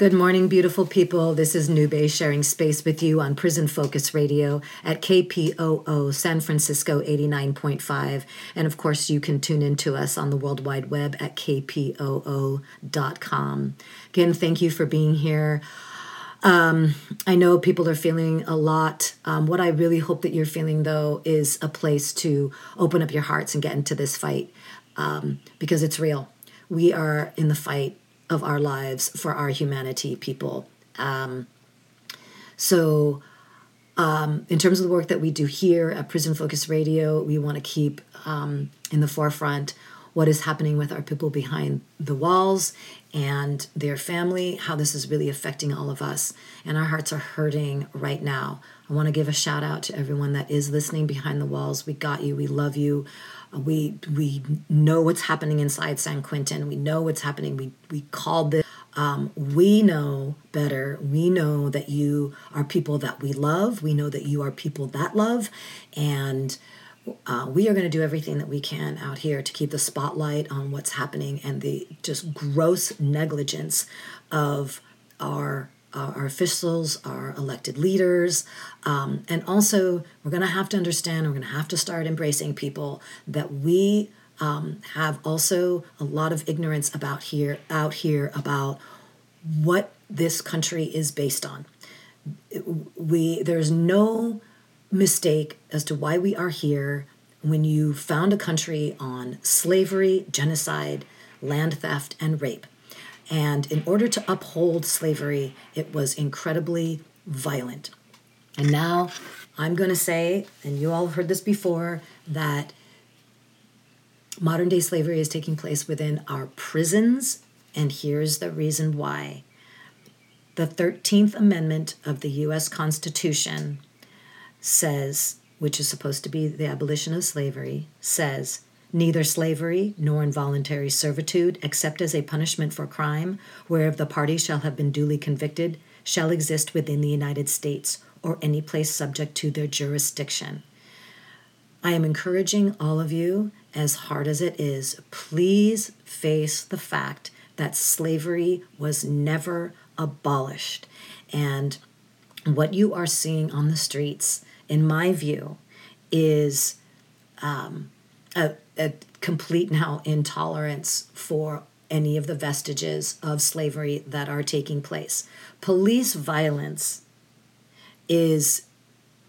Good morning, beautiful people. This is Nube sharing space with you on Prison Focus Radio at KPOO San Francisco 89.5. And of course, you can tune in to us on the World Wide Web at kpoo.com. Again, thank you for being here. Um, I know people are feeling a lot. Um, what I really hope that you're feeling, though, is a place to open up your hearts and get into this fight um, because it's real. We are in the fight of our lives for our humanity, people. Um, so, um, in terms of the work that we do here at Prison Focus Radio, we want to keep um, in the forefront what is happening with our people behind the walls and their family, how this is really affecting all of us. And our hearts are hurting right now. I want to give a shout out to everyone that is listening behind the walls. We got you. We love you. We we know what's happening inside San Quentin. We know what's happening. We we called this. Um, we know better. We know that you are people that we love. We know that you are people that love, and uh, we are going to do everything that we can out here to keep the spotlight on what's happening and the just gross negligence of our our officials, our elected leaders, um, and also we're going to have to understand. We're going to have to start embracing people that we um, have also a lot of ignorance about here out here about what this country is based on. We there's no mistake as to why we are here when you found a country on slavery, genocide, land theft, and rape. And in order to uphold slavery, it was incredibly violent. And now I'm going to say, and you all heard this before, that modern day slavery is taking place within our prisons. And here's the reason why. The 13th Amendment of the U.S. Constitution says, which is supposed to be the abolition of slavery, says, neither slavery nor involuntary servitude, except as a punishment for crime, whereof the party shall have been duly convicted, shall exist within the United States or any place subject to their jurisdiction. I am encouraging all of you, as hard as it is, please face the fact that slavery was never abolished. And what you are seeing on the streets in my view, is um, a, a complete now intolerance for any of the vestiges of slavery that are taking place. Police violence is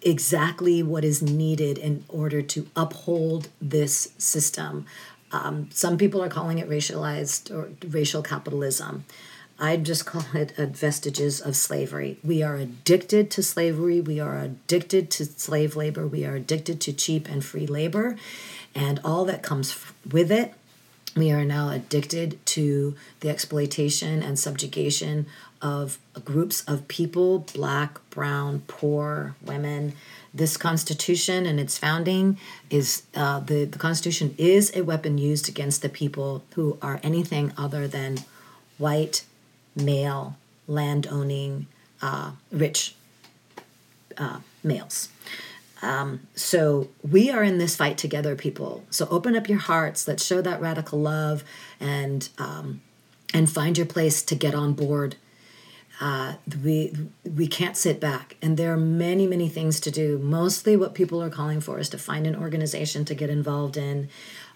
exactly what is needed in order to uphold this system. Um, some people are calling it racialized or racial capitalism. I just call it vestiges of slavery. We are addicted to slavery. We are addicted to slave labor. We are addicted to cheap and free labor and all that comes with it. We are now addicted to the exploitation and subjugation of groups of people black, brown, poor, women. This Constitution and its founding is uh, the, the Constitution is a weapon used against the people who are anything other than white, male land owning uh, rich uh, males. Um, so we are in this fight together, people. So open up your hearts. Let's show that radical love and um, and find your place to get on board. Uh, we we can't sit back, and there are many many things to do. Mostly, what people are calling for is to find an organization to get involved in,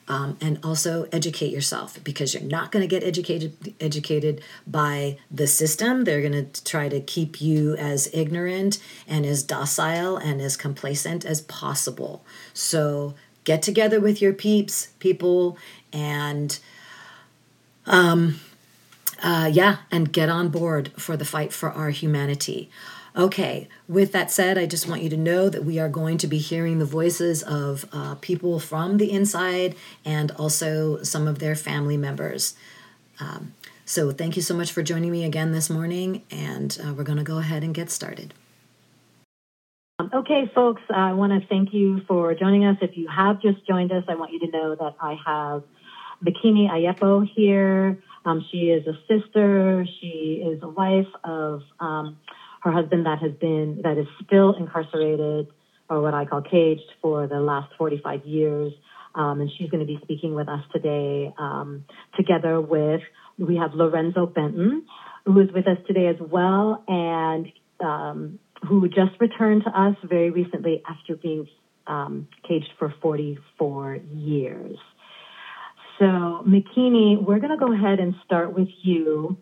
um, and also educate yourself because you're not going to get educated educated by the system. They're going to try to keep you as ignorant and as docile and as complacent as possible. So get together with your peeps people and um uh, yeah and get on board for the fight for our humanity Okay, with that said, I just want you to know that we are going to be hearing the voices of uh, people from the inside and also some of their family members. Um, so, thank you so much for joining me again this morning, and uh, we're going to go ahead and get started. Okay, folks, I want to thank you for joining us. If you have just joined us, I want you to know that I have Makini Iyapo here. Um, she is a sister, she is a wife of um, her husband that has been that is still incarcerated or what I call caged for the last 45 years. Um, and she's going to be speaking with us today, um, together with we have Lorenzo Benton, who is with us today as well, and um, who just returned to us very recently after being um, caged for 44 years. So, Makini, we're going to go ahead and start with you.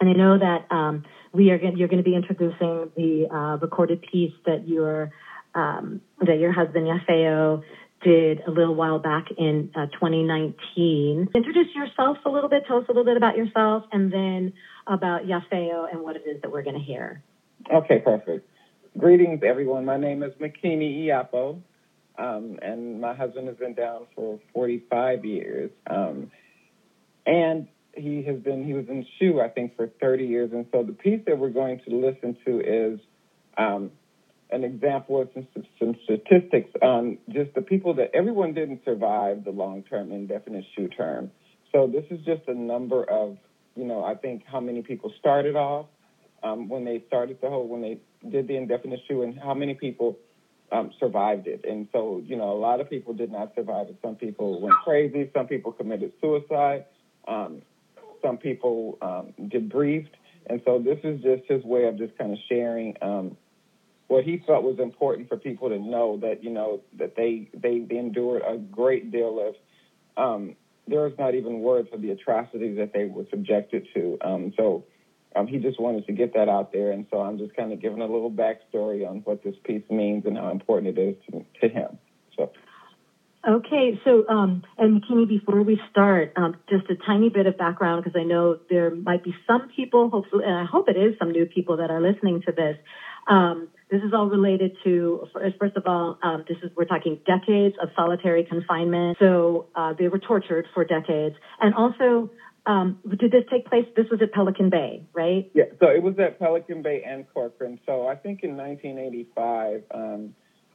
And I know that um, we are going, you're going to be introducing the uh, recorded piece that your um, that your husband Yafeo did a little while back in uh, 2019. Introduce yourself a little bit. Tell us a little bit about yourself, and then about Yafeo and what it is that we're going to hear. Okay, perfect. Greetings, everyone. My name is Makini Iyapo, um, and my husband has been down for 45 years. Um, and he has been, he was in SHU, I think, for 30 years. And so the piece that we're going to listen to is um, an example of some, some statistics on just the people that everyone didn't survive the long term indefinite SHU term. So this is just a number of, you know, I think how many people started off um, when they started the whole, when they did the indefinite SHU and how many people um, survived it. And so, you know, a lot of people did not survive it. Some people went crazy. Some people committed suicide. Um, some people um, debriefed. And so this is just his way of just kind of sharing um, what he felt was important for people to know that, you know, that they, they, endured a great deal of, um, there's not even words for the atrocities that they were subjected to. Um, so um, he just wanted to get that out there, and so I'm just kind of giving a little backstory on what this piece means and how important it is to, to him. So. Okay, so um, and Makini, before we start, um, just a tiny bit of background because I know there might be some people, hopefully, and I hope it is some new people that are listening to this. Um, this is all related to, first of all, um, this is we're talking decades of solitary confinement. So uh, they were tortured for decades, and also um, did this take place? This was at Pelican Bay, right? Yeah, so it was at Pelican Bay and Corcoran. So I think in 1985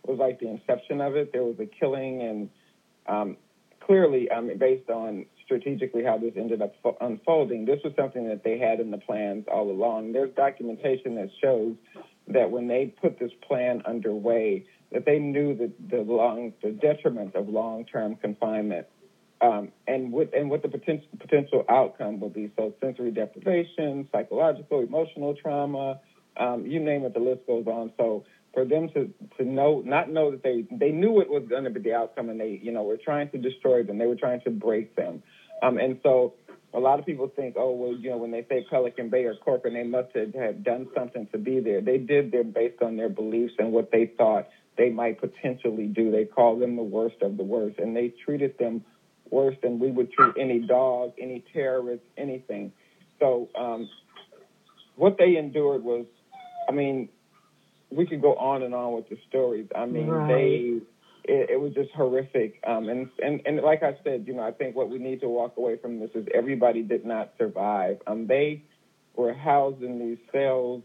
um, was like the inception of it. There was a killing, and um, clearly, I mean, based on strategically how this ended up unfolding, this was something that they had in the plans all along. There's documentation that shows that when they put this plan underway, that they knew that the long, the detriment of long-term confinement um, and what and what the potential potential outcome will be. So sensory deprivation, psychological, emotional trauma, um, you name it, the list goes on. So for them to to know, not know that they they knew it was going to be the outcome, and they you know were trying to destroy them. They were trying to break them, um, and so. A lot of people think, oh well, you know, when they say Pelican Bay or Corcoran, they must have, have done something to be there. They did there based on their beliefs and what they thought they might potentially do. They called them the worst of the worst, and they treated them worse than we would treat any dog, any terrorist, anything. So um, what they endured was, I mean, we could go on and on with the stories. I mean, right. they it, it, was just horrific. Um, and, and and like I said, you know, I think what we need to walk away from this is everybody did not survive. Um, they were housed in these cells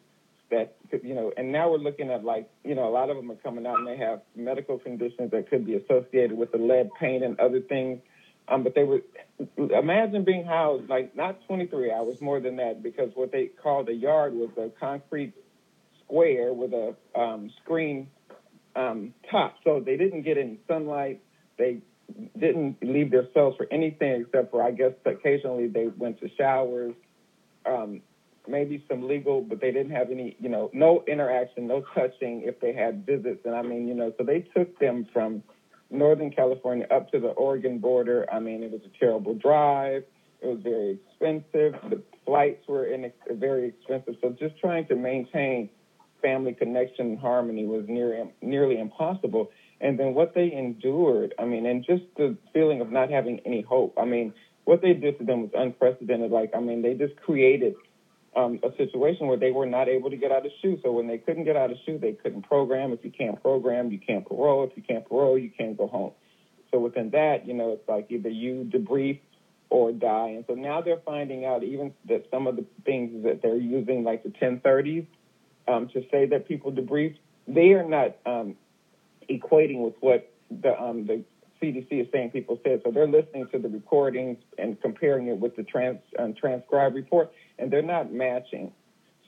that you know, and now we're looking at like you know, a lot of them are coming out and they have medical conditions that could be associated with the lead paint and other things. Um, but they were imagine being housed like not 23 hours, more than that, because what they called a yard was a concrete square with a um, screen um, top. So they didn't get any sunlight. They didn't leave their cells for anything except for, I guess, occasionally they went to showers, um, maybe some legal, but they didn't have any, you know, no interaction, no touching if they had visits. And I mean, you know, so they took them from Northern California up to the Oregon border. I mean, it was a terrible drive. It was very expensive. The flights were in, very expensive. So just trying to maintain family connection and harmony was near, nearly impossible. And then what they endured, I mean, and just the feeling of not having any hope. I mean, what they did to them was unprecedented. Like, I mean, they just created – um, a situation where they were not able to get out of SHU. So when they couldn't get out of SHU, they couldn't program. If you can't program, you can't parole. If you can't parole, you can't go home. So within that, you know, it's like either you debrief or die. And so now they're finding out even that some of the things that they're using, like the 1030s, um, to say that people debrief, they are not um, equating with what the um, the CDC is saying people said. So they're listening to the recordings and comparing it with the trans um, transcribed report, and they're not matching.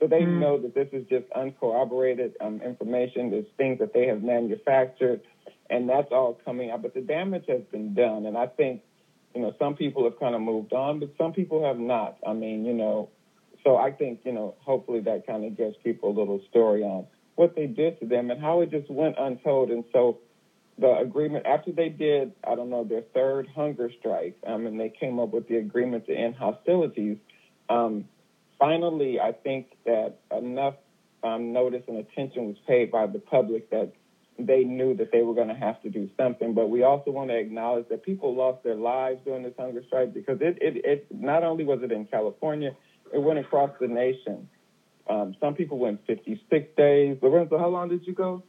So they mm. know that this is just uncorroborated um, information. There's things that they have manufactured, and that's all coming out. But the damage has been done, and I think, you know, some people have kind of moved on, but some people have not. I mean, you know, So I think, you know, hopefully that kind of gives people a little story on what they did to them and how it just went untold. And so the agreement, after they did, I don't know, their third hunger strike, um, and they came up with the agreement to end hostilities, um, finally, I think that enough um, notice and attention was paid by the public that they knew that they were going to have to do something. But we also want to acknowledge that people lost their lives during this hunger strike because it, it, it not only was it in California, it went across the nation. Um, some people went 56 days. Lorenzo, how long did you go?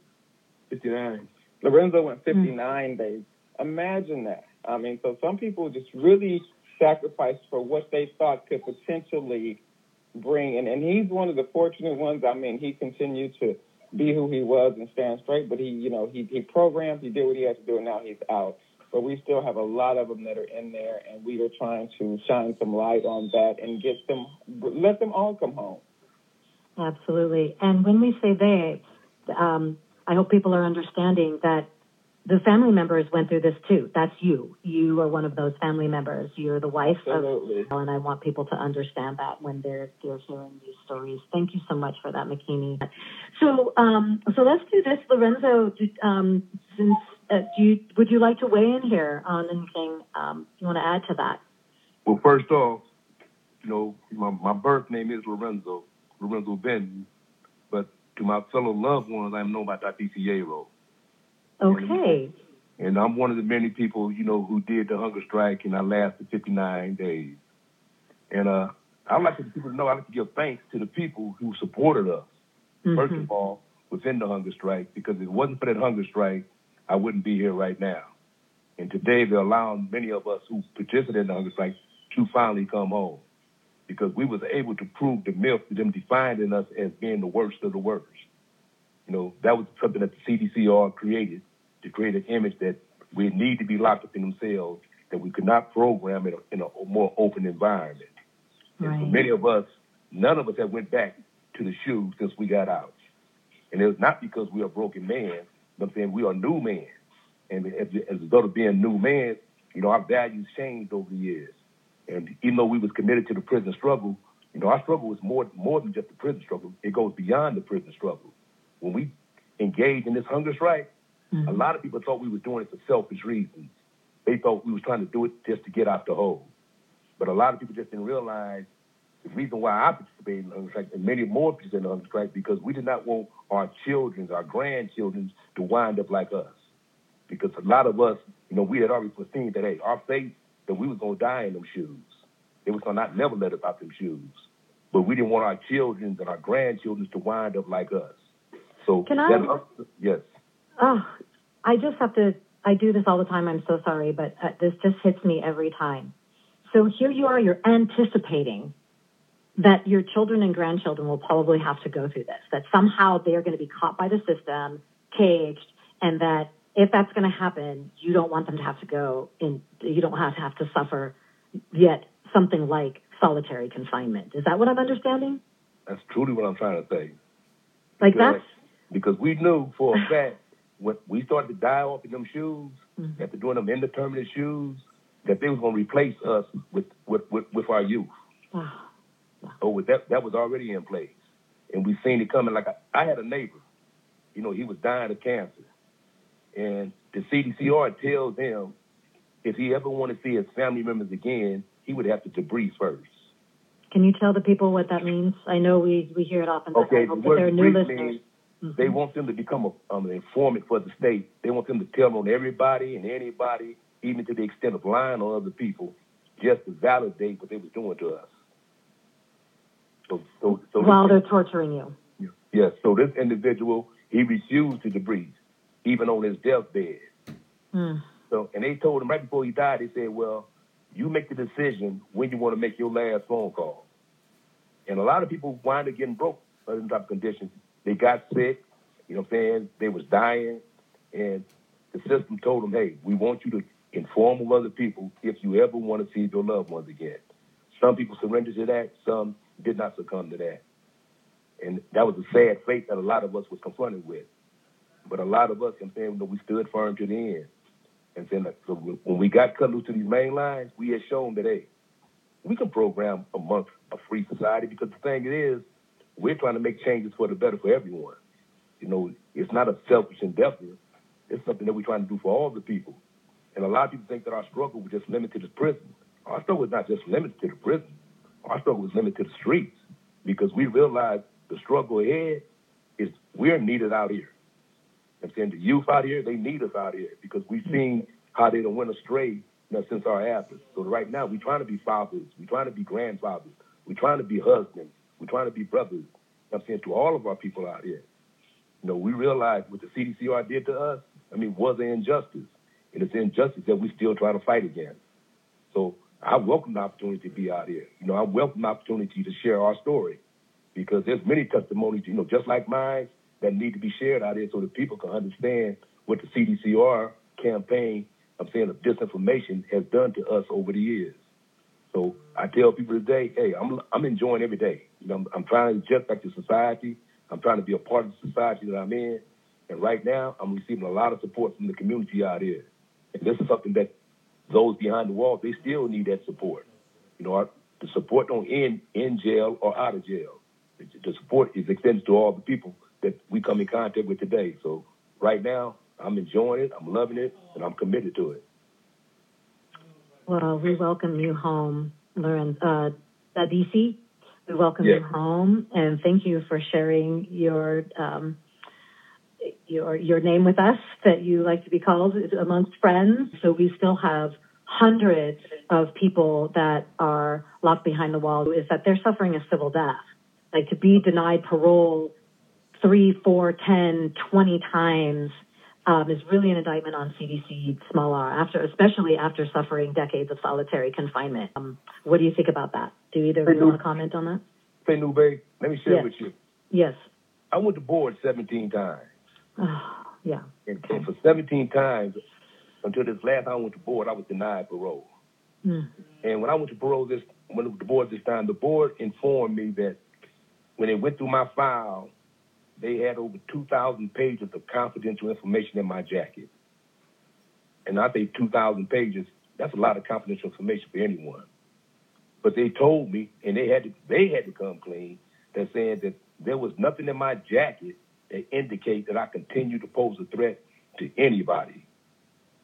59. Lorenzo went 59 days. Imagine that. I mean, so some people just really sacrificed for what they thought could potentially bring, and, and he's one of the fortunate ones. I mean, he continued to be who he was and stand straight, but he, you know, he, he programmed, he did what he had to do, and now he's out. But we still have a lot of them that are in there, and we are trying to shine some light on that and get them, let them all come home. Absolutely. And when we say they, um, I hope people are understanding that the family members went through this too. That's you. You are one of those family members. You're the wife Absolutely. of, and I want people to understand that when they're they're hearing these stories. Thank you so much for that, Makini. So, um, so let's do this, Lorenzo. Um, since uh, do you would you like to weigh in here on anything um, you want to add to that? Well, first off, you know, my, my birth name is Lorenzo, Lorenzo Benton, but to my fellow loved ones, I'm known by Dr. Fierro. Okay. And I'm one of the many people, you know, who did the hunger strike, and I lasted 59 days. And uh, I'd like people to know, I'd like to give thanks to the people who supported us, Mm-hmm. first of all, within the hunger strike, because if it wasn't for that hunger strike, I wouldn't be here right now. And today they're allowing many of us who participated in the hunger strike to finally come home because we was able to prove the myth that them defining us as being the worst of the worst. You know, that was something that the CDCR created to create an image that we need to be locked up in themselves, that we could not program in a, in a more open environment. And for many of us, none of us have went back to the SHU since we got out. And it was not because we are broken men, but I'm saying we are new men. And as, as a result of being new men, you know, our values changed over the years. And even though we was committed to the prison struggle, you know, our struggle was more more than just the prison struggle. It goes beyond the prison struggle. When we engaged in this hunger strike, a mm-hmm. lot of people thought we were doing it for selfish reasons. They thought we was trying to do it just to get out the hole. But a lot of people just didn't realize the reason why I participated in the hunger strike and many more participated in the hunger strike because we did not want our children, our grandchildren to wind up like us. Because a lot of us, you know, we had already foreseen that, hey, our faith that we was going to die in them SHUs. They was going to not never let us out them SHUs. But we didn't want our children and our grandchildren to wind up like us. So Can I- that, yes. Oh, I just have to. I do this all the time. I'm so sorry, but uh, this just hits me every time. So here you are. You're anticipating that your children and grandchildren will probably have to go through this. That somehow they are going to be caught by the system, caged, and that if that's going to happen, you don't want them to have to go in. You don't have to have to suffer yet something like solitary confinement. Is that what I'm understanding? That's truly what I'm trying to say. Like Because- that's because we knew for a fact when we started to die off in them SHUs, Mhm. after doing them indeterminate SHUs, that they was going to replace us with, with, with, with our youth. Oh, that that was already in place, and we seen it coming. Like I, I had a neighbor, you know, he was dying of cancer, and the CDCR tells him if he ever want to see his family members again, he would have to debrief first. Can you tell the people what that means? I know we, we hear it often, but Okay, I hope the that word there are new listeners. means They want them to become a, um, an informant for the state. They want them to tell on everybody and anybody, even to the extent of lying on other people, just to validate what they was doing to us. So, so, so While they're torturing you. Yes, so this individual, he refused to debrief, even on his deathbed. Hmm. So, and they told him right before he died, they said, well, you make the decision when you want to make your last phone call. And a lot of people wind up getting broke under them type of conditions. They got sick, you know what I'm saying? They was dying, and the system told them, hey, we want you to inform other people if you ever want to see your loved ones again. Some people surrendered to that, some did not succumb to that. And that was a sad fate that a lot of us was confronted with. But a lot of us, I'm saying, we stood firm to the end. And then, so when we got cut loose to these main lines, we had shown that, hey, we can program amongst a free society because the thing is, we're trying to make changes for the better for everyone. You know, it's not a selfish endeavor. It's something that we're trying to do for all the people. And a lot of people think that our struggle was just limited to prison. Our struggle is not just limited to the prison. Our struggle is limited to the streets because we realize the struggle ahead is we're needed out here. I'm saying the youth out here, they need us out here because we've mm-hmm. seen how they don't went astray since our absence. So right now, we're trying to be fathers, we're trying to be grandfathers, we're trying to be husbands, we're trying to be brothers. I'm saying to all of our people out here. You know, we realize what the CDCR did to us, I mean, was an injustice. And it's injustice that we still try to fight against. So I welcome the opportunity to be out here. You know, I welcome the opportunity to share our story because there's many testimonies, you know, just like mine, that need to be shared out here so that people can understand what the CDCR campaign, I'm saying, of disinformation has done to us over the years. So I tell people today, hey, I'm I'm enjoying every day. You know, I'm, I'm trying to adjust back to society. I'm trying to be a part of the society that I'm in. And right now, I'm receiving a lot of support from the community out here. And this is something that those behind the wall, they still need that support. You know, our, the support don't end in jail or out of jail. The support is extended to all the people that we come in contact with today. So right now, I'm enjoying it, I'm loving it, and I'm committed to it. Well, we welcome you home, Lorenz. Uh, we welcome yes. you home, and thank you for sharing your um, your your name with us that you like to be called is amongst friends. So we still have hundreds of people that are locked behind the wall. Is that they're suffering a civil death, like to be denied parole three, four, ten, twenty times um, is really an indictment on CDC small r, after, especially after suffering decades of solitary confinement. Um, what do you think about that? Do either of you want to comment on that? Hey, Nube, let me share yes. with you. Yes. I went to board 17 times. yeah. And, and, for 17 times, until this last time I went to board, I was denied parole. Mm. And when I went to parole this, when the board this time, the board informed me that when they went through my file, they had over 2,000 pages of confidential information in my jacket. And I think 2,000 pages, that's a lot of confidential information for anyone. But they told me, and they had to, they had to come clean, that saying that there was nothing in my jacket that indicate that I continue to pose a threat to anybody.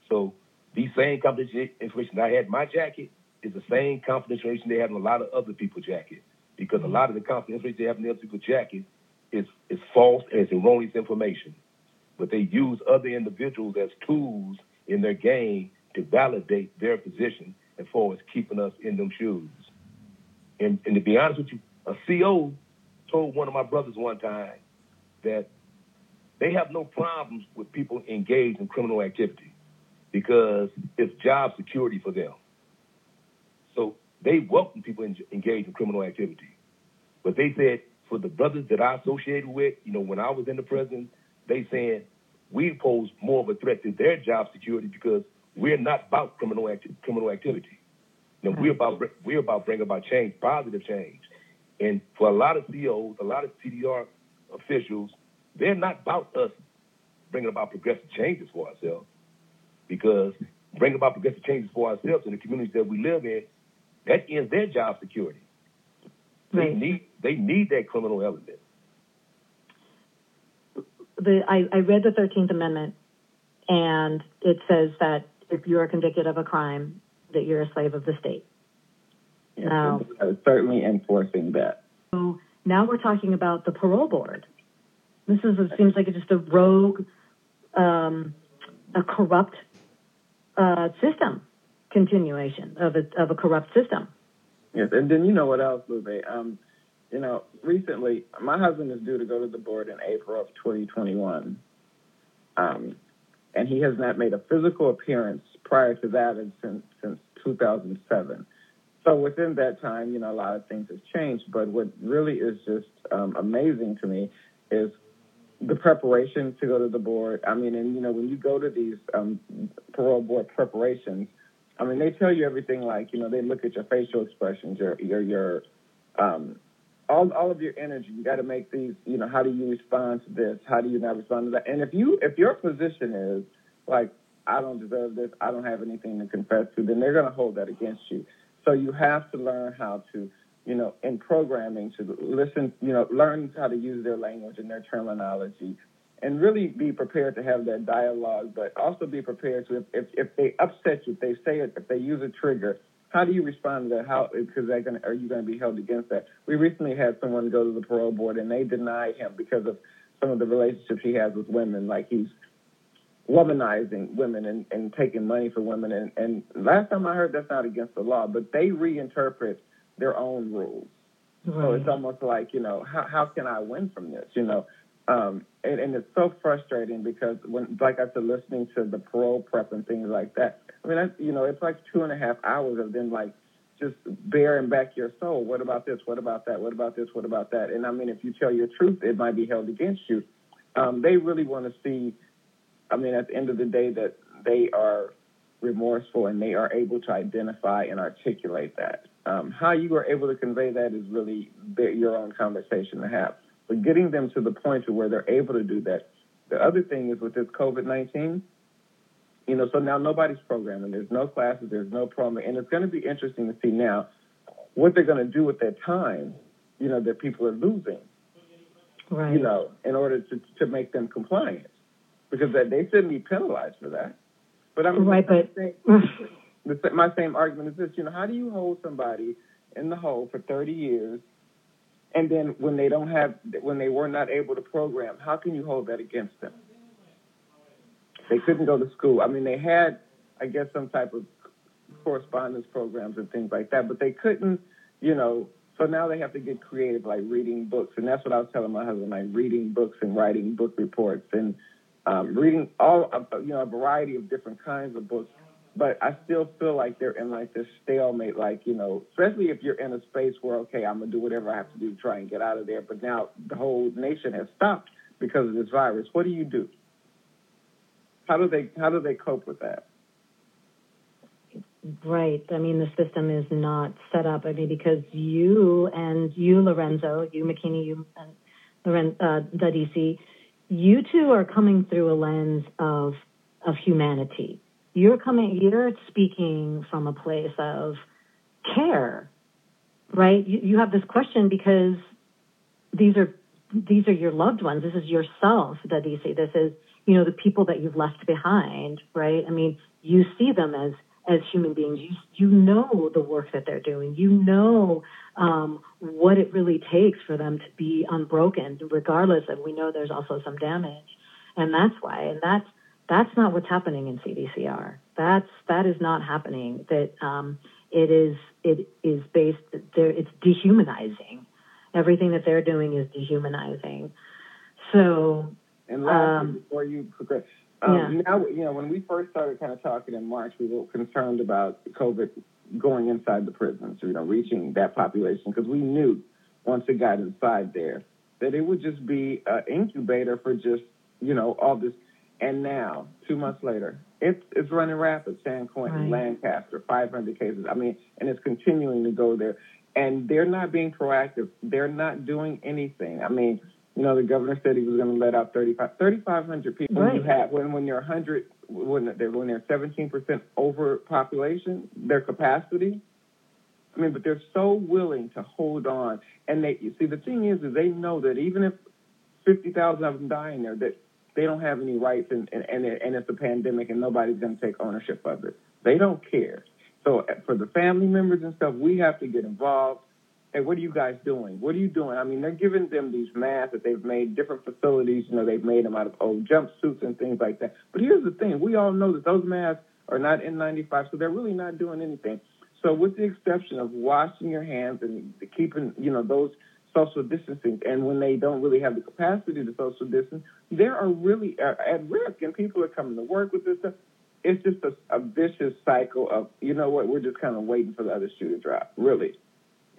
So these same confidential information I had in my jacket is the same confidential information they have in a lot of other people's jackets. Because a lot of the confidential information they have in other people's jackets is, is false and it's erroneous information. But they use other individuals as tools in their game to validate their position as far keeping us in them SHUs. And, and to be honest with you, a CO told one of my brothers one time that they have no problems with people engaged in criminal activity because it's job security for them. So they welcome people engaged in criminal activity. But they said for the brothers that I associated with, you know, when I was in the prison, they saying we pose more of a threat to their job security because we're not about criminal acti- criminal activity. You know, we're about we're about bringing about change, positive change. And for a lot of COs, a lot of CDR officials, they're not about us bringing about progressive changes for ourselves because bringing about progressive changes for ourselves in the communities that we live in, that ends their job security. They need they need that criminal element. The, I, I read the Thirteenth Amendment, and it says that if you are convicted of a crime, that you're a slave of the state. Yes, now, certainly enforcing that. So now we're talking about the parole board. This is it seems like it's just a rogue, um, a corrupt uh, system continuation of a of a corrupt system. Yes, and then you know what else, Nube? Um, you know, recently my husband is due to go to the board in April of 2021, um, and he has not made a physical appearance prior to that and since since 2007. So within that time, you know, a lot of things have changed. But what really is just um, amazing to me is the preparation to go to the board. I mean, and you know, when you go to these um, parole board preparations, I mean, they tell you everything like, you know, they look at your facial expressions, your, your, your, um, all, all of your energy. You got to make these, you know, how do you respond to this? How do you not respond to that? And if you, if your position is like, I don't deserve this, I don't have anything to confess to, then they're going to hold that against you. So you have to learn how to, you know, in programming to listen, you know, learn how to use their language and their terminology and really be prepared to have that dialogue, but also be prepared to, if, if, if they upset you, if they say it, if they use a trigger, how do you respond to that? How, because they're gonna, are you going to be held against that? We recently had someone go to the parole board and they denied him because of some of the relationships he has with women, like he's womanizing women and, and taking money for women. And, and last time I heard that's not against the law, but they reinterpret their own rules. Right. So it's almost like, you know, how, how can I win from this? You know, um, and, and it's so frustrating because when, like I said, listening to the parole prep and things like that, I mean, I, you know, it's like two and a half hours of them like just bearing back your soul. What about this? What about that? What about this? What about that? And I mean, if you tell your truth, it might be held against you. Um, they really want to see I mean, at the end of the day, that they are remorseful and they are able to identify and articulate that. Um, how you are able to convey that is really your own conversation to have. But getting them to the point to where they're able to do that. The other thing is with this COVID 19, you know, so now nobody's programming. There's no classes, there's no program. And it's going to be interesting to see now what they're going to do with their time, you know, that people are losing, right. you know, in order to, to make them compliant because they shouldn't be penalized for that. But I mean, right, but the, my same argument is this: you know, how do you hold somebody in the hole for 30 years, and then when they don't have, when they were not able to program, how can you hold that against them? They couldn't go to school. I mean, they had, I guess, some type of correspondence programs and things like that, but they couldn't, you know. So now they have to get creative, like reading books, and that's what I was telling my husband, like reading books and writing book reports and um, reading all you know a variety of different kinds of books, but I still feel like they're in like this stalemate. Like you know, especially if you're in a space where okay, I'm gonna do whatever I have to do to try and get out of there, but now the whole nation has stopped because of this virus. What do you do? How do they how do they cope with that? Right. I mean, the system is not set up. I mean, because you and you, Lorenzo, you, Makini, you, and Loren, uh, DC, you two are coming through a lens of of humanity. You're coming you're speaking from a place of care, right? You, you have this question because these are these are your loved ones. This is yourself, Dadisi. This is, you know, the people that you've left behind, right? I mean, you see them as as human beings. You you know the work that they're doing. You know um, what it really takes for them to be unbroken, regardless of we know there's also some damage, and that's why. And that's that's not what's happening in CDCR. That's that is not happening. That um, it is it is based there. It's dehumanizing. Everything that they're doing is dehumanizing. So. And lastly, um, before you progress, um, yeah. Now, you know, when we first started kind of talking in March, we were concerned about COVID going inside the prisons, you know, reaching that population, because we knew once it got inside there that it would just be an incubator for just, you know, all this. And now, two months later, it's it's running rapid. San Quentin, right. Lancaster, 500 cases. I mean, and it's continuing to go there. And they're not being proactive. They're not doing anything. I mean, you know, the governor said he was going to let out 3,500 people. Right. When you have when when you're 100 when they're when they're 17 percent over population, their capacity. I mean, but they're so willing to hold on, and they you see the thing is, is they know that even if 50,000 of them die in there, that they don't have any rights, and and and, and it's a pandemic, and nobody's going to take ownership of it. They don't care. So uh, for the family members and stuff, we have to get involved hey, what are you guys doing? What are you doing? I mean, they're giving them these masks that they've made, different facilities, you know, they've made them out of old jumpsuits and things like that. But here's the thing we all know that those masks are not N95, so they're really not doing anything. So, with the exception of washing your hands and keeping, you know, those social distancing, and when they don't really have the capacity to social distance, they are really uh, at risk, and people are coming to work with this stuff. It's just a, a vicious cycle of, you know what, we're just kind of waiting for the other shoe to drop, really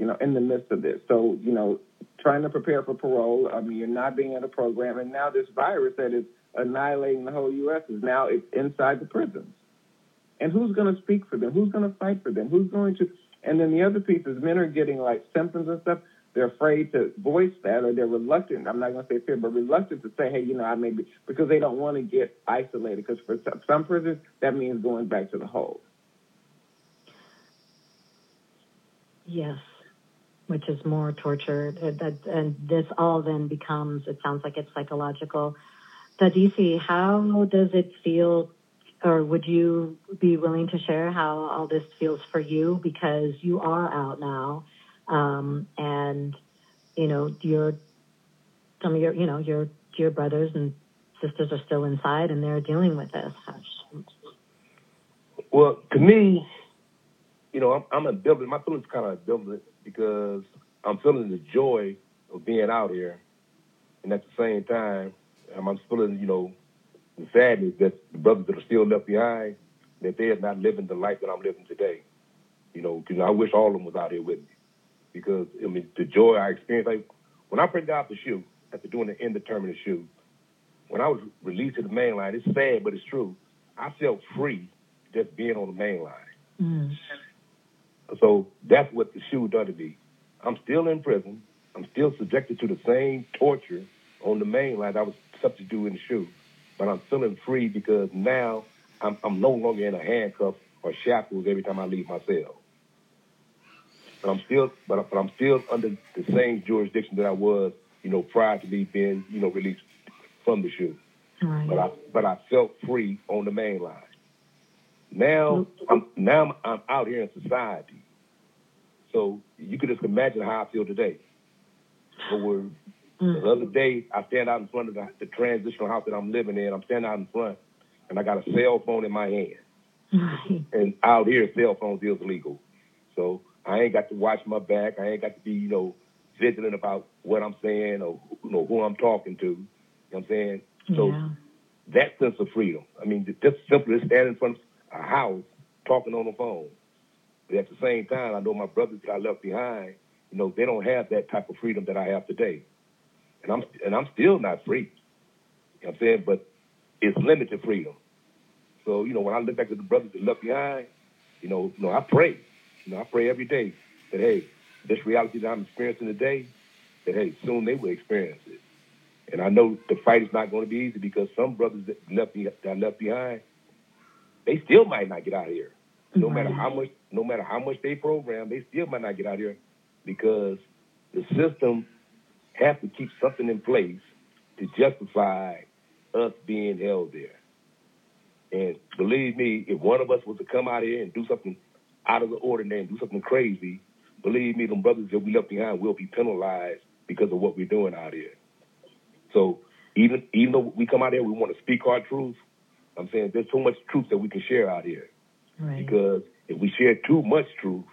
you know, in the midst of this. So, you know, trying to prepare for parole. I mean, you're not being in a program, and now this virus that is annihilating the whole U.S. is now it's inside the prisons. And who's going to speak for them? Who's going to fight for them? Who's going to? And then the other piece is men are getting like symptoms and stuff. They're afraid to voice that, or they're reluctant. I'm not going to say fear, but reluctant to say, hey, you know, I may be because they don't want to get isolated. Because for some prisons, that means going back to the hole. Yes, which is more torture. Uh, that, and this all then becomes, it sounds like it's psychological. Dadisi, how does it feel, or would you be willing to share how all this feels for you? Because you are out now, um, and you know your some of your you know your your brothers and sisters are still inside, and they're dealing with this. Well, to me, you know, I'm, I'm ambivalent. My feelings kind of ambivalent because I'm feeling the joy of being out here, and at the same time, I'm feeling, you know, the sadness that the brothers that are still left behind, that they are not living the life that I'm living today. You know, because I wish all of them was out here with me. Because I mean, the joy I experienced, like when I printed out the SHU after doing the indeterminate SHU, when I was released to the main line, it's sad, but it's true. I felt free just being on the main line. Mm. So that's what the SHU done to me. I'm still in prison. I'm still subjected to the same torture on the main line I was subject to in the SHU. But I'm feeling free because now I'm, I'm no longer in a handcuff or shackles every time I leave my cell. But I'm still, but, but I'm still under the same jurisdiction that I was, you know, prior to me being, you know, released from the SHU. Right. But I, but I felt free on the main line. Now I'm now I'm out here in society. So you can just imagine how I feel today. Mm. the other day I stand out in front of the, the, transitional house that I'm living in. I'm standing out in front and I got a cell phone in my hand. and out here cell phones is illegal. So I ain't got to watch my back. I ain't got to be, you know, vigilant about what I'm saying or you know who I'm talking to. You know what I'm saying? So yeah. that sense of freedom. I mean, just simply standing in front of a house talking on the phone. But at the same time, I know my brothers that I left behind, you know, they don't have that type of freedom that I have today. And I'm and I'm still not free. You know what I'm saying? But it's limited freedom. So, you know, when I look back at the brothers that left behind, you know, you know, I pray. You know, I pray every day that hey, this reality that I'm experiencing today, that hey, soon they will experience it. And I know the fight is not going to be easy because some brothers that left me that I left behind, they still might not get out of here. No right. matter how much, no matter how much they program, they still might not get out of here because the system has to keep something in place to justify us being held there. And believe me, if one of us was to come out here and do something out of the ordinary and do something crazy, believe me, them brothers that we left behind will be penalized because of what we're doing out here. So even even though we come out here, we want to speak our truth. I'm saying there's so much truth that we can share out here. Right. Because if we share too much truth,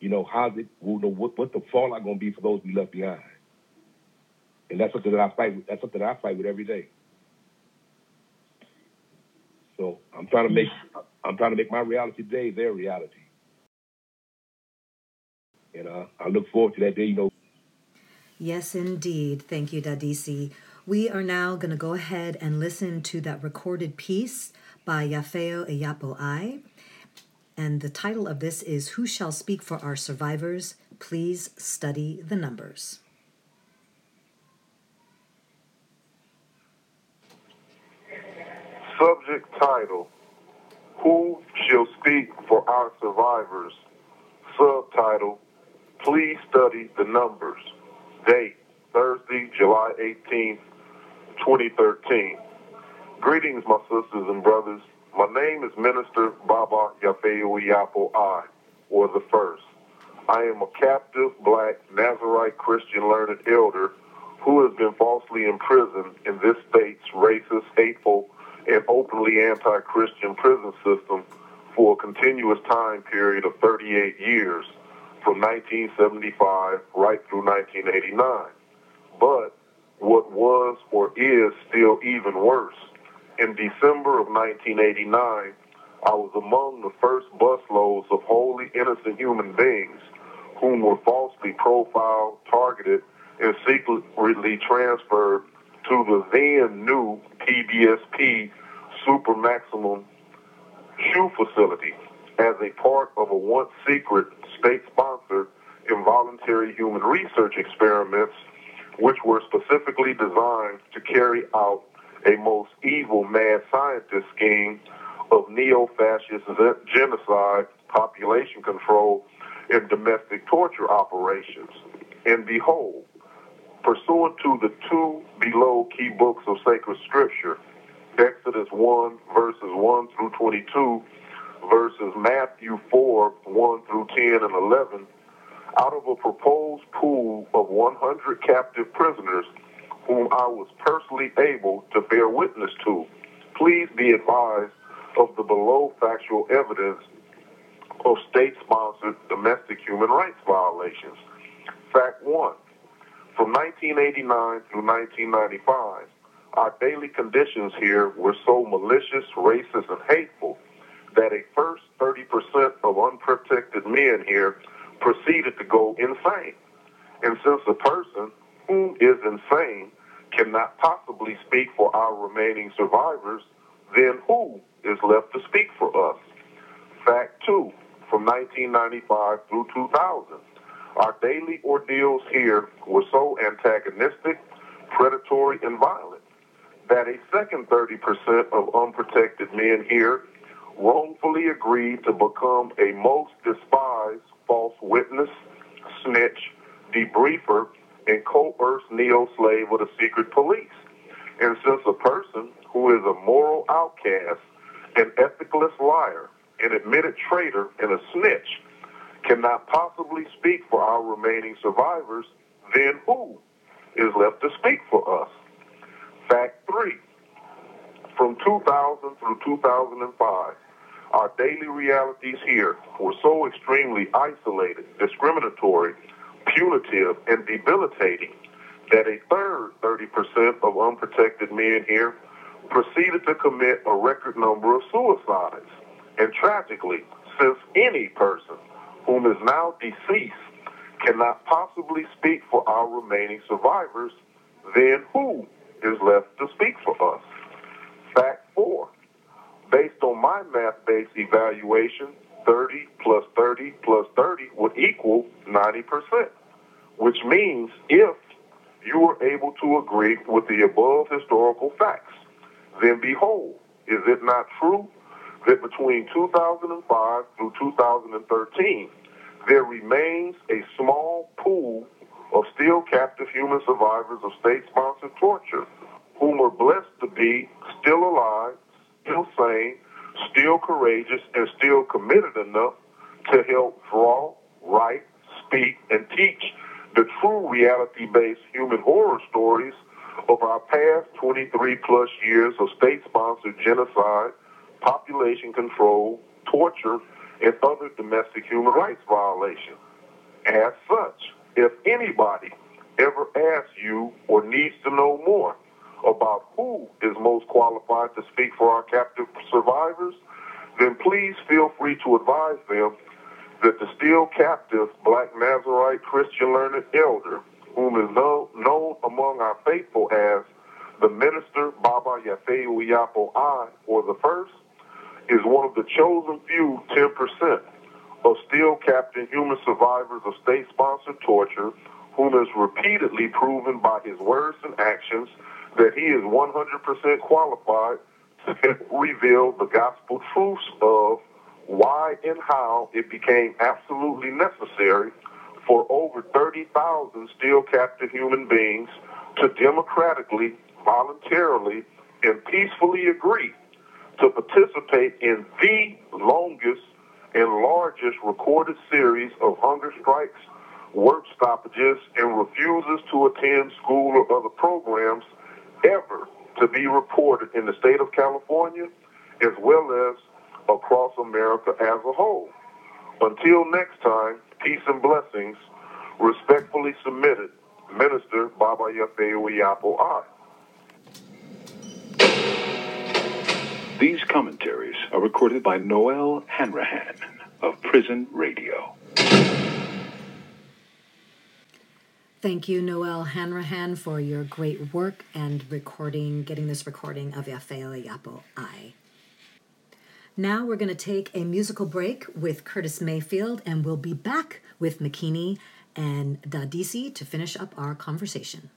you know, how's it, we'll know what, what the fallout going to be for those we left behind. And that's something that I fight with. That's something that I fight with every day. So I'm trying to make I'm trying to make my reality today their reality. And uh, I look forward to that day. You know. Yes, indeed. Thank you, Dadisi. We are now going to go ahead and listen to that recorded piece by Yafeo Iyapo I. And the title of this is Who Shall Speak for Our Survivors? Please study the numbers. Subject title Who Shall Speak for Our Survivors? Subtitle Please Study the Numbers. Date Thursday, July 18th, 2013. Greetings, my sisters and brothers. My name is Minister Baba Yafeo Iyapo I, or the First. I am a captive black Nazarite Christian learned elder who has been falsely imprisoned in this state's racist, hateful, and openly anti-Christian prison system for a continuous time period of 38 years from 1975 right through 1989. But what was or is still even worse. In December of 1989, I was among the first busloads of wholly innocent human beings whom were falsely profiled, targeted, and secretly transferred to the then new PBSP Super Maximum SHU Facility as a part of a once secret state sponsored involuntary human research experiments which were specifically designed to carry out a most evil mad scientist scheme of neo-fascist genocide, population control, and domestic torture operations. And behold, pursuant to the two below key books of sacred scripture, Exodus 1, verses 1 through 22, verses Matthew 4, 1 through 10 and 11, out of a proposed pool of 100 captive prisoners whom I was personally able to bear witness to. Please be advised of the below factual evidence of state-sponsored domestic human rights violations. Fact one, from 1989 through 1995, our daily conditions here were so malicious, racist, and hateful that a first 30% of unprotected men here proceeded to go insane. And since a person who is insane cannot possibly speak for our remaining survivors, then who is left to speak for us? Fact two, from 1995 through 2000, our daily ordeals here were so antagonistic, predatory, and violent that a second 30% of unprotected men here wrongfully agreed to become a most despised false witness, snitch, debriefer, and coerced neo-slave of the secret police. And since a person who is a moral outcast, an ethicalist liar, an admitted traitor, and a snitch cannot possibly speak for our remaining survivors, then who is left to speak for us? Fact three. From 2000 through 2005, our daily realities here were so extremely isolated, discriminatory, punitive, and debilitating that a third 30% of unprotected men here proceeded to commit a record number of suicides. And tragically, since any person whom is now deceased cannot possibly speak for our remaining survivors, then who is left to speak for us? Fact four. Based on my math-based evaluation, 30 plus 30 plus 30 would equal 90%, which means if you were able to agree with the above historical facts, then behold, is it not true that between 2005 through 2013, there remains a small pool of still captive human survivors of state-sponsored torture whom are blessed to be still alive, still sane, still courageous, and still committed enough to help draw, write, speak, and teach the true reality-based human horror stories of our past 23 plus years of state-sponsored genocide, population control, torture, and other domestic human rights violations. As such, if anybody ever asks you or needs to know more about who is most qualified to speak for our captive survivors, then please feel free to advise them that the still captive Black Nazarite Christian learned elder, whom is known, among our faithful as the minister Baba Yafe Iyapo I, or the first, is one of the chosen few 10% of still captive human survivors of state-sponsored torture, whom is repeatedly proven by his words and actions that he is 100% qualified to reveal the gospel truths of why and how it became absolutely necessary for over 30,000 still captive human beings to democratically, voluntarily, and peacefully agree to participate in the longest and largest recorded series of hunger strikes, work stoppages, and refuses to attend school or other programs ever to be reported in the state of California as well as across America as a whole. Until next time, peace and blessings. Respectfully submitted, Minister Baba Yafe Iyapo I. These commentaries are recorded by Noelle Hanrahan of Prison Radio. Thank you, Noelle Hanrahan, for your great work and recording, getting this recording of Yafeo Yapo I. Now we're going to take a musical break with Curtis Mayfield, and we'll be back with Makini and Dadisi to finish up our conversation.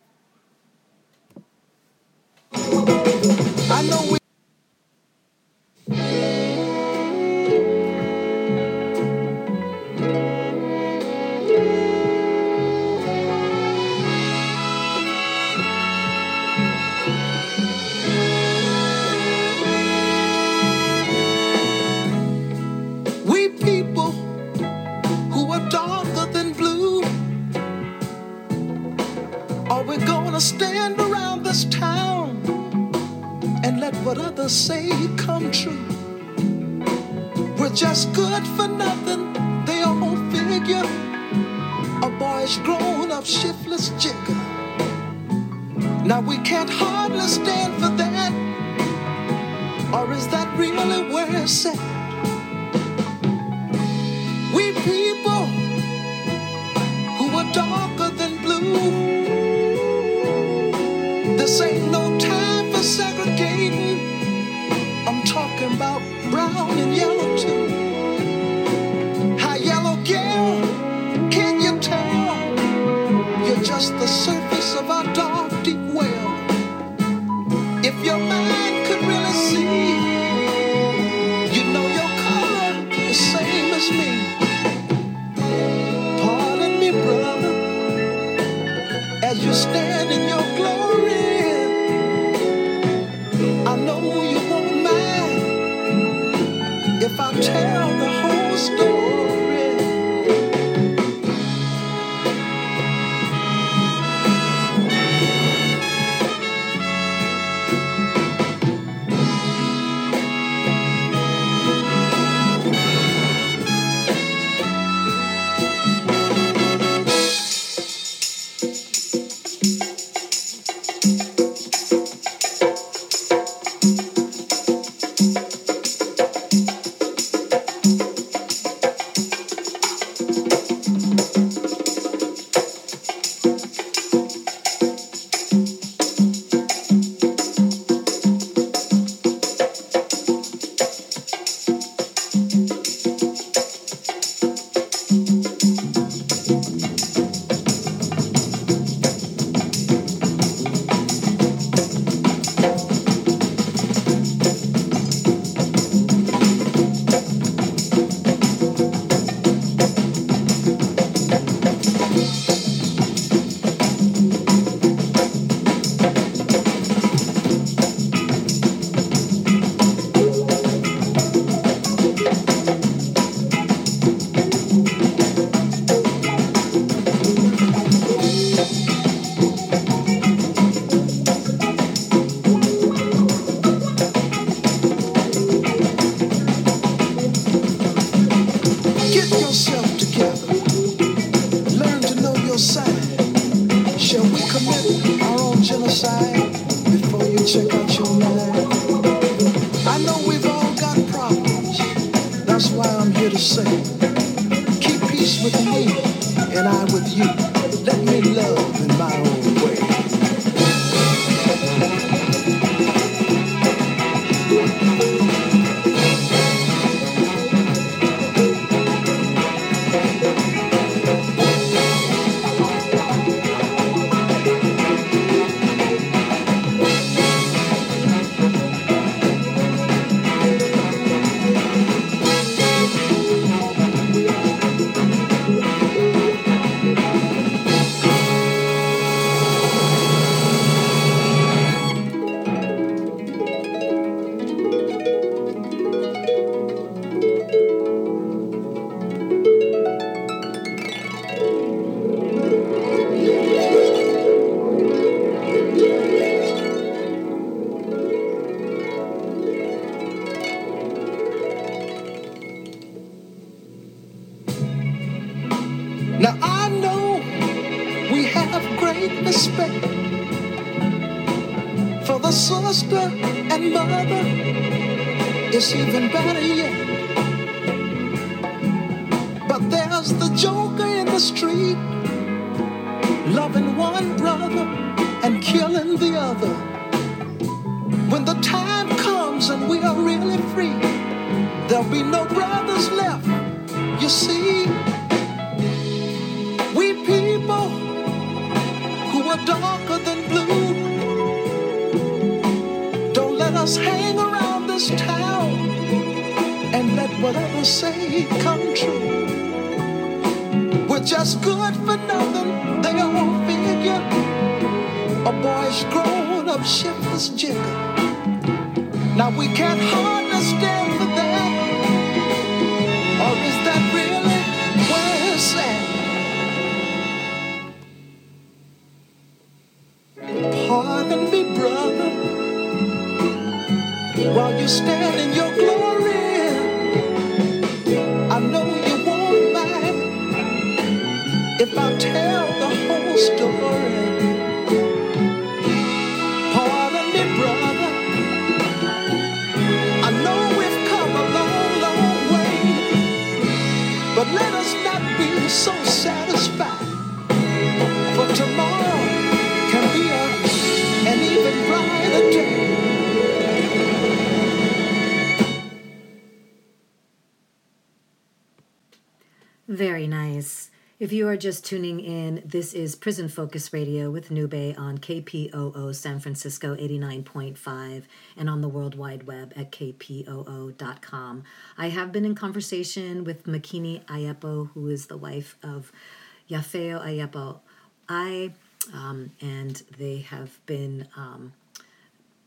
stand around this town and let what others say come true. We're just good for nothing, they all figure. A boy's grown up shiftless jigger. Now we can't hardly stand for that. Or is that really where it's at? We people. Nice. If you are just tuning in, this is Prison Focus Radio with Nube on KPOO San Francisco 89.5 and on the World Wide Web at kpoo.com. I have been in conversation with Makini Iyapo, who is the wife of Yafeo Iyapo. I, um, and they have been um,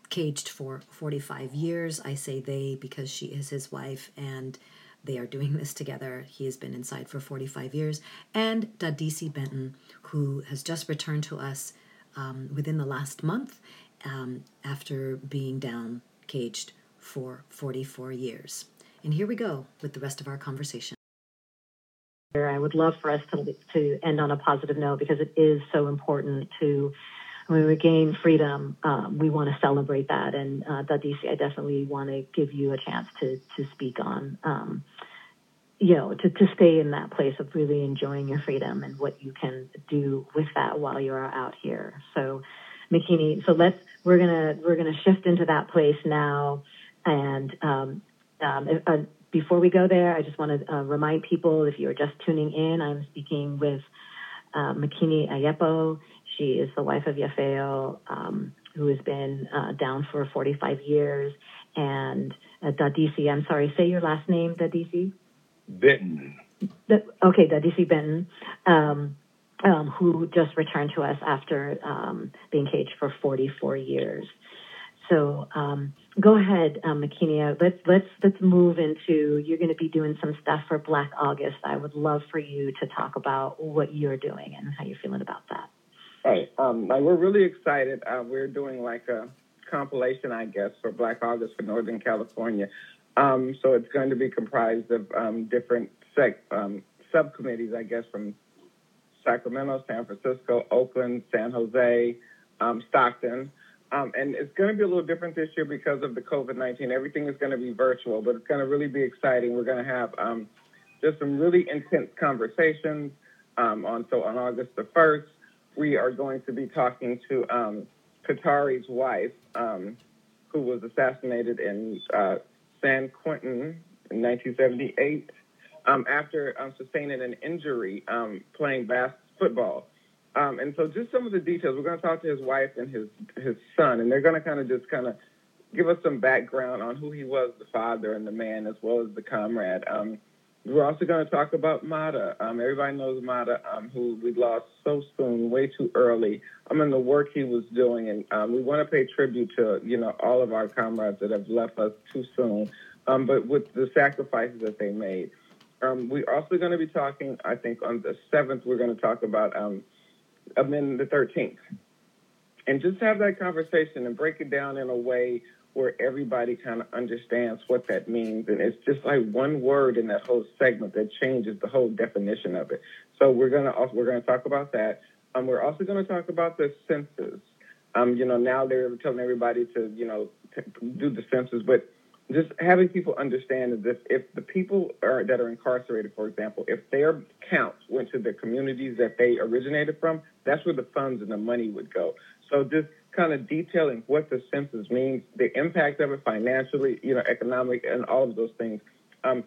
caged for 45 years. I say they because she is his wife and they are doing this together. He has been inside for 45 years. And Dadisi Benton, who has just returned to us um, within the last month um, after being down caged for 44 years. And here we go with the rest of our conversation. I would love for us to, to end on a positive note because it is so important to, when we gain freedom, um, we want to celebrate that. And uh, Dadisi, I definitely want to give you a chance to, to speak on, um, you know, to, to stay in that place of really enjoying your freedom and what you can do with that while you're out here. So, Makini, so let's, we're to, we're to shift into that place now. And, um, um, uh, before we go there, I just want to uh, remind people if you're just tuning in, I'm speaking with uh, Makini Iyapo. She is the wife of Yafeo, um, who has been uh, down for 45 years. And uh, Dadisi, I'm sorry, say your last name, Dadisi? Benton. The, okay, Dadisi Benton, um, um, who just returned to us after um, being caged for 44 years. So um, go ahead, um, Makinia. Let's let's let's move into. You're going to be doing some stuff for Black August. I would love for you to talk about what you're doing and how you're feeling about that. Right. Um, like we're really excited. Uh, we're doing like a compilation, I guess, for Black August for Northern California. Um, so it's going to be comprised of um, different sec- um, subcommittees, I guess, from Sacramento, San Francisco, Oakland, San Jose, um, Stockton. Um, and it's going to be a little different this year because of the COVID 19. Everything is going to be virtual, but it's going to really be exciting. We're going to have just some really intense conversations. On so on August the 1st, we are going to be talking to um, Khatari's wife, um, who was assassinated in uh, San Quentin in 1978 um, after um, sustaining an injury um, playing basketball football. Um, and so just some of the details, we're going to talk to his wife and his, his son, and they're going to kind of just kind of give us some background on who he was, the father and the man, as well as the comrade. Um, we're also going to talk about Mata. Um, everybody knows Mata, um, who we lost so soon, way too early. I mean, the work he was doing, and um, we want to pay tribute to you know all of our comrades that have left us too soon, um, but with the sacrifices that they made. Um, we're also going to be talking, I think, on the seventh. We're going to talk about um, Amendment the thirteenth, and just have that conversation and break it down in a way where everybody kind of understands what that means. And it's just like one word in that whole segment that changes the whole definition of it. So we're gonna also we're gonna talk about that. Um, we're also gonna talk about the census. Um, you know, now they're telling everybody to, you know, to do the census, but just having people understand that if, the people are, that are incarcerated, for example, if their counts went to the communities that they originated from, that's where the funds and the money would go. So just kind of detailing what the census means, the impact of it financially, you know, economic, and all of those things. Um,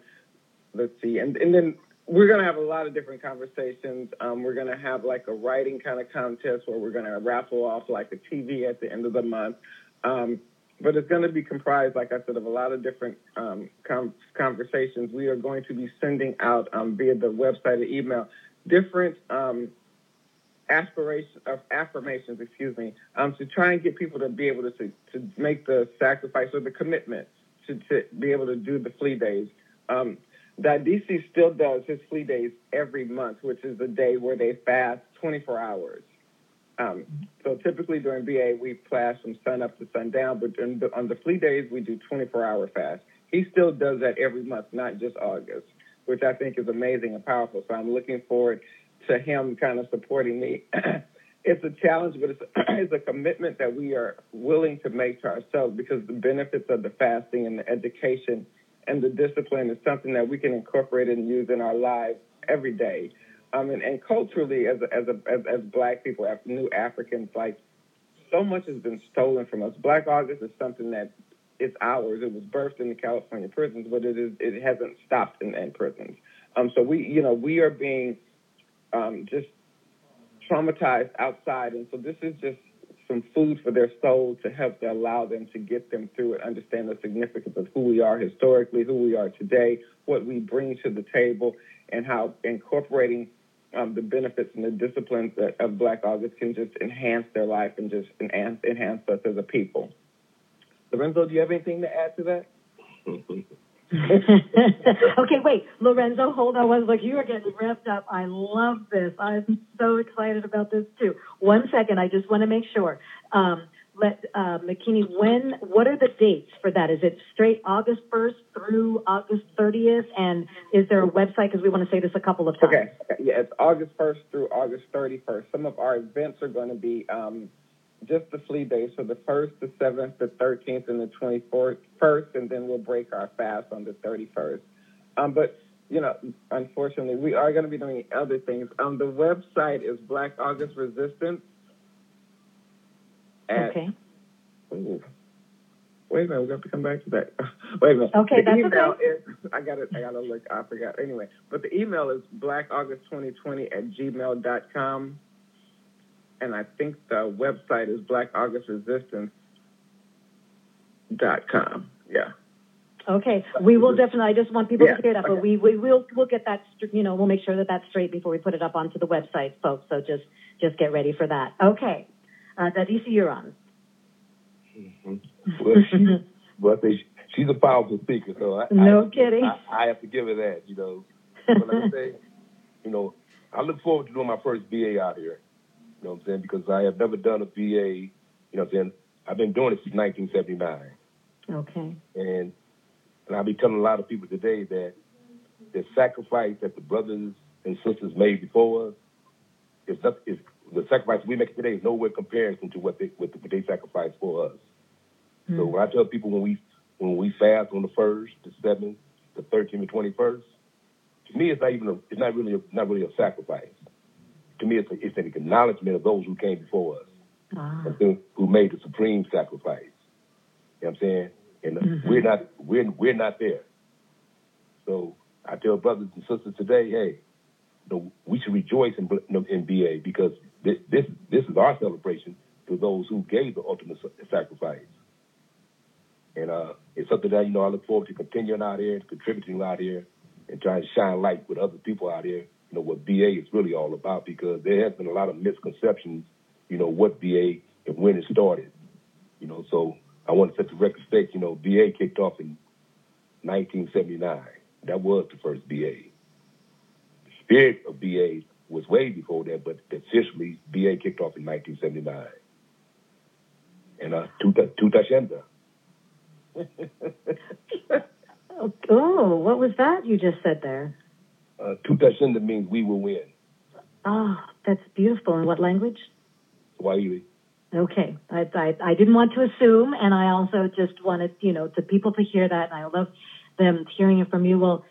let's see, and and then we're going to have a lot of different conversations. Um, we're going to have like a writing kind of contest where we're going to raffle off like a TV at the end of the month. Um, but it's going to be comprised, like I said, of a lot of different um, com- conversations. We are going to be sending out um, via the website or email different aspirations of affirmations, excuse me, um, to try and get people to be able to, to, to make the sacrifice or the commitment to, to be able to do the flea days. Um, that DC still does his flea days every month, which is the day where they fast 24 hours. Um, so typically during BA, we fast from sun up to sundown, but the, on the flea days, we do 24 hour fast. He still does that every month, not just August, which I think is amazing and powerful. So I'm looking forward to him kind of supporting me. it's a challenge, but it's a, it's a commitment that we are willing to make to ourselves because the benefits of the fasting and the education and the discipline is something that we can incorporate and use in our lives every day. Um, and, and culturally, as a, as, a, as as Black people, as new Africans, like so much has been stolen from us. Black August is something that it's ours. It was birthed in the California prisons, but it is it hasn't stopped in, in prisons. Um, so we, you know, we are being um, just traumatized outside, and so this is just some food for their soul to help to allow them to get them through it, understand the significance of who we are historically, who we are today, what we bring to the table, and how incorporating um, the benefits and the disciplines that, of Black August can just enhance their life and just enhance, enhance us as a people. Lorenzo, do you have anything to add to that? okay, wait, Lorenzo, hold on one look. You are getting revved up. I love this. I'm so excited about this too. One second, I just want to make sure. Um, let uh, Makini, when? What are the dates for that? Is it straight August 1st through August 30th? And is there a website? Because we want to say this a couple of times. Okay, yeah, it's August 1st through August 31st. Some of our events are going to be um, just the flea days, so the 1st, the 7th, the 13th, and the 24th, first, and then we'll break our fast on the 31st. Um, but, you know, unfortunately, we are going to be doing other things. Um, the website is Black August Resistance. At, Okay. Ooh. Wait a minute, we're have to come back to that. Wait a minute. Okay, the that's email okay. is I got to I got to look. I forgot. Anyway, but the email is blackaugust2020 at gmail.com. And I think the website is blackaugustresistance.com. Yeah. Okay, we will definitely. I just want people Yeah, to hear that, but we we will we'll get that. You know, we'll make sure that that's straight before we put it up onto the website, folks. So just just get ready for that. Okay, uh, Dadisi, you're on. Well, she, well, I say she, she's a powerful speaker, so I, No I, kidding. I, I have to give her that, you know. But like I say, you know, I look forward to doing my first BA out here. You know what I'm saying? Because I have never done a VA, You know what I'm saying? I've been doing it since 1979, Okay. and and I'll be telling a lot of people today that the sacrifice that the brothers and sisters made before us is not, is the sacrifice we make today is nowhere comparison to what they what, they sacrificed for us. Hmm. So when I tell people when we when we fast on the first, the seventh, the thirteenth, the twenty first, to me it's not even a, it's not really a, not really a sacrifice. To me, it's a, it's an acknowledgement of those who came before us, Ah. and who- who made the supreme sacrifice. You know what I'm saying? And Mhm. we're not we're we're not there. So I tell brothers and sisters today, hey, we should rejoice in, in BA because this, this this is our celebration to those who gave the ultimate sacrifice. And uh, it's something that, you know, I look forward to continuing out here, contributing out here, and trying to shine light with other people out here, you know, what BA is really all about because there has been a lot of misconceptions, you know, what BA and when it started. You know, so I want to set the record straight, you know, BA kicked off in 1979. That was the first BA. The spirit of BA was way before that, but officially BA kicked off in 1979. And uh, Tuta, Tuta. Oh, oh, what was that you just said there? Uh, Tutashinda means we will win. Oh, that's beautiful. In what language? Swahili. Okay, I, I I didn't want to assume, and I also just wanted you know to people to hear that, and I love them hearing it from you. Well,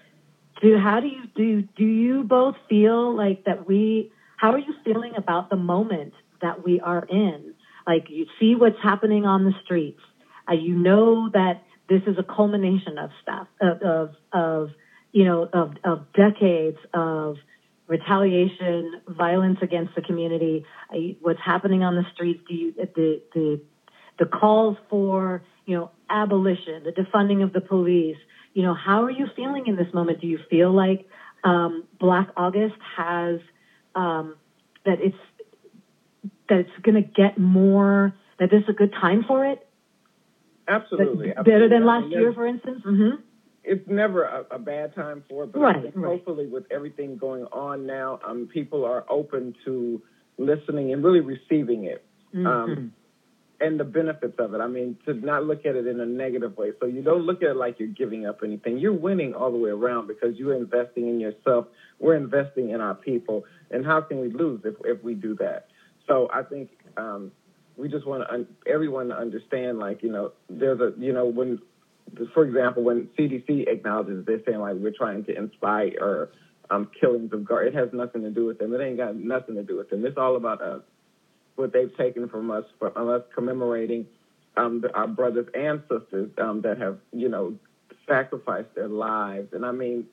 do how do you do do you both feel like that we? How are you feeling about the moment that we are in? Like you see what's happening on the streets, uh, you know that this is a culmination of stuff of of, of you know of of decades of retaliation, violence against the community, what's happening on the streets, do you, the, the, the calls for, you know, abolition, the defunding of the police, you know, how are you feeling in this moment? Do you feel like um, Black August has, um, that it's, that it's going to get more, that this is a good time for it? Absolutely. That- better than absolutely. I last mean, year, for instance? Mm-hmm. It's never a, a bad time for it, but Right, I think right. hopefully with everything going on now, um, people are open to listening and really receiving it. Mm-hmm. Um, and the benefits of it. I mean, to not look at it in a negative way. So you don't look at it like you're giving up anything. You're winning all the way around because you're investing in yourself. We're investing in our people. And how can we lose if, if we do that? So I think um, we just want to un- everyone to understand, like, you know, there's a, you know, when, for example, when CDC acknowledges they're saying like we're trying to inspire um, killings of guards, it has nothing to do with them. It ain't got nothing to do with them. It's all about us what they've taken from us, from us commemorating um, the, our brothers and sisters um, that have, you know, sacrificed their lives. And I mean,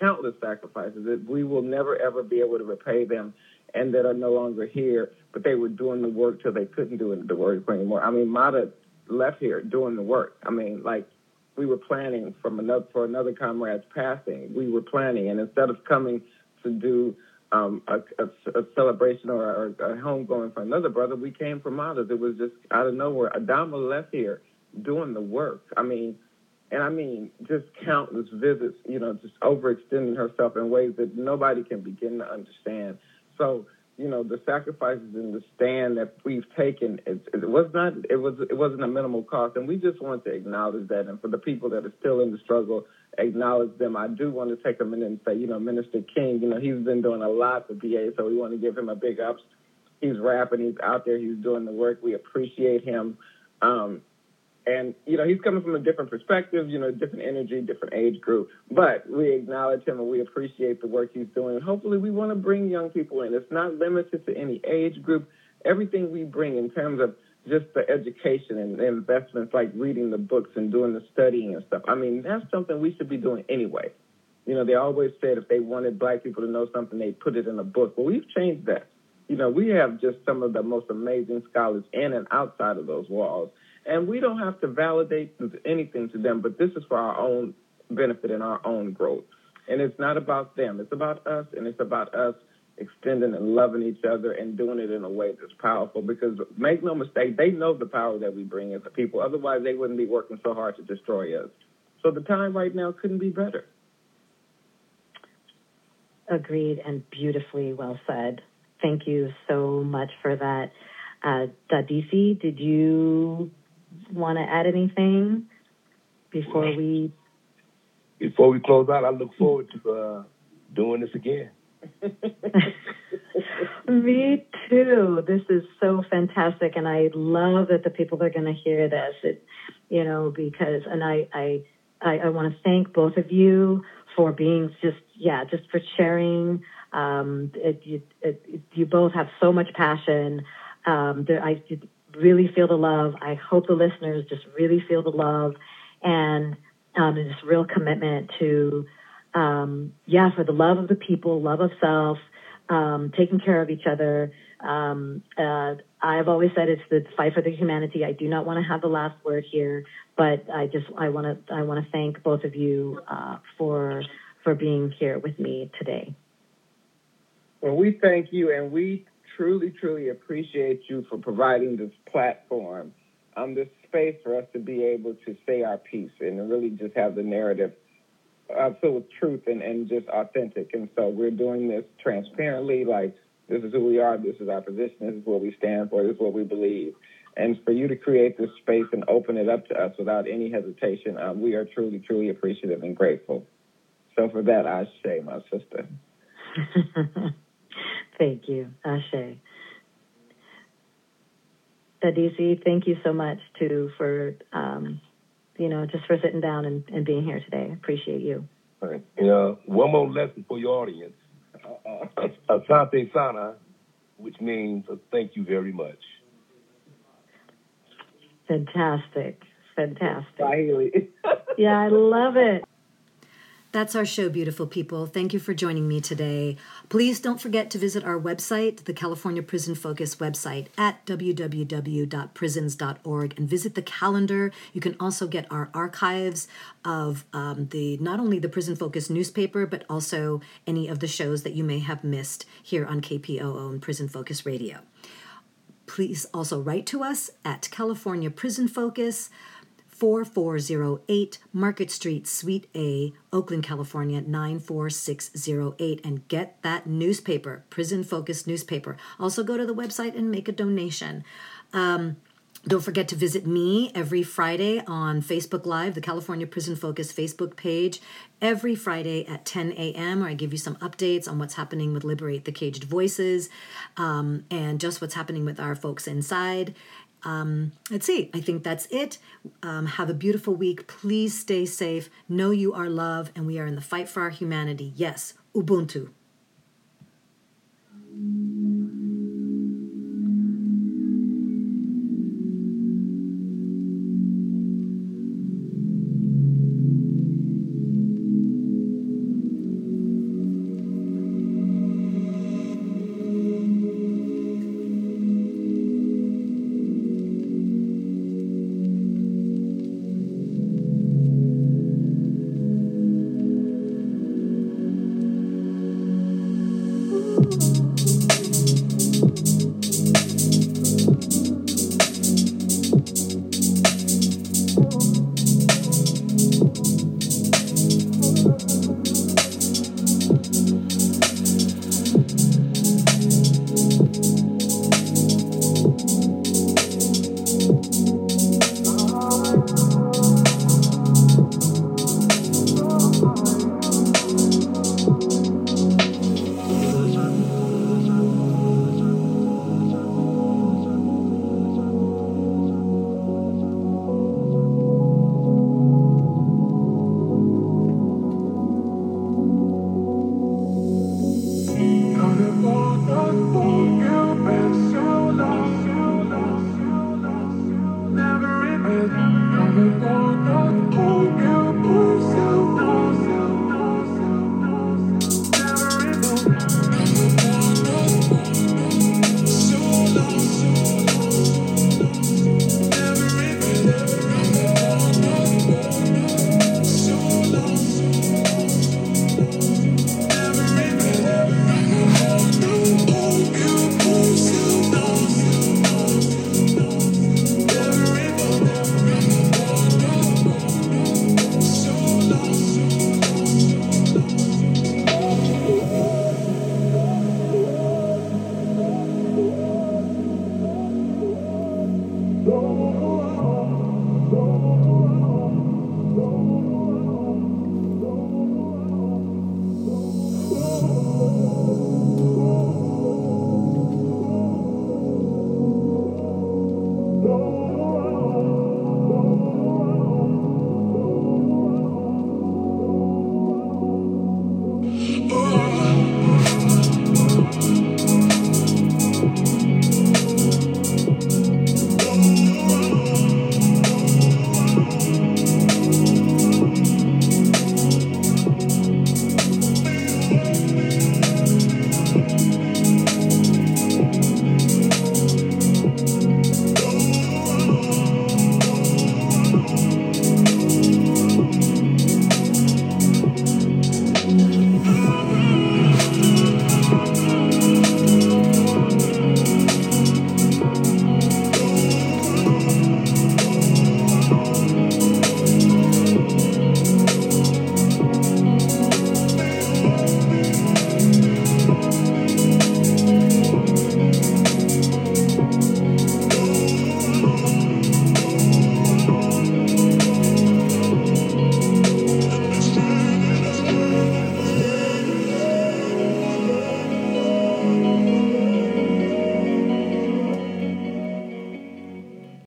countless sacrifices that we will never, ever be able to repay them and that are no longer here, but they were doing the work till they couldn't do the work anymore. I mean, Mata left here doing the work. I mean, like, we were planning from another for another comrade's passing. We were planning, and instead of coming to do um, a, a, a, celebration or a, a homegoing for another brother. We came from others. It was just out of nowhere. Adama left here doing the work. I mean, and I mean just countless visits. You know, just overextending herself in ways that nobody can begin to understand. So you know, the sacrifices and the stand that we've taken, it, it was not, it was, it wasn't a minimal cost, and we just want to acknowledge that. And for the people that are still in the struggle, acknowledge them. I do want to take a minute and say, you know, Minister King, you know, he's been doing a lot for BA, so we want to give him a big ups. He's rapping, he's out there, he's doing the work. We appreciate him. Um, and, you know, he's coming from a different perspective, you know, different energy, different age group. But we acknowledge him and we appreciate the work he's doing. And hopefully we want to bring young people in. It's not limited to any age group. Everything we bring in terms of just the education and the investments like reading the books and doing the studying and stuff. I mean, that's something we should be doing anyway. You know, they always said if they wanted black people to know something, they put it in a book. Well, we've changed that. You know, we have just some of the most amazing scholars in and outside of those walls. And we don't have to validate anything to them, but this is for our own benefit and our own growth. And it's not about them. It's about us, and it's about us extending and loving each other and doing it in a way that's powerful. Because make no mistake, they know the power that we bring as a people. Otherwise, they wouldn't be working so hard to destroy us. So the time right now couldn't be better. Agreed and beautifully well said. Thank you so much for that. Uh, DC, did you want to add anything before we? Before we close out, I look forward to uh, doing this again. Me too. This is so fantastic, and I love that the people are going to hear this. It, you know, because and I I I, I want to thank both of you for being just yeah just for sharing. Um, it, you, it, you both have so much passion. Um, there, I really feel the love. I hope the listeners just really feel the love and um, this real commitment to, um, yeah, for the love of the people, love of self, um, taking care of each other. Um, uh, I've always said it's the fight for the humanity. I do not want to have the last word here, but I just I want to I want to thank both of you uh, for for being here with me today. Well, we thank you, and we truly, truly appreciate you for providing this platform, um, this space for us to be able to say our piece and really just have the narrative uh, filled with truth and, and just authentic. And so we're doing this transparently, like this is who we are, this is our position, this is what we stand for, this is what we believe. And for you to create this space and open it up to us without any hesitation, um, we are truly, truly appreciative and grateful. So for that, I say, my sister. Thank you, Ashe. Adisi, thank you so much too for um, you know just for sitting down and, and being here today. Appreciate you. All right. You know, one more lesson for your audience. Uh, Asante Sana, which means uh, thank you very much. Fantastic. Fantastic. yeah, I love it. That's our show, beautiful people. Thank you for joining me today. Please don't forget to visit our website, the California Prison Focus website at www.prisons.org, and visit the calendar. You can also get our archives of um, the not only the Prison Focus newspaper, but also any of the shows that you may have missed here on KPOO and Prison Focus Radio. Please also write to us at California Prison Focus. 4408 Market Street, Suite A, Oakland, California 94608 and get that newspaper, Prison Focus newspaper. Also go to the website and make a donation. Um, don't forget to visit me every Friday on Facebook Live, the California Prison Focus Facebook page, every Friday at 10 a.m., where I give you some updates on what's happening with Liberate the Caged Voices um, and just what's happening with our folks inside. Um, let's see, I think that's it. Um, have a beautiful week. Please stay safe. Know you are loved, and we are in the fight for our humanity. Yes, Ubuntu.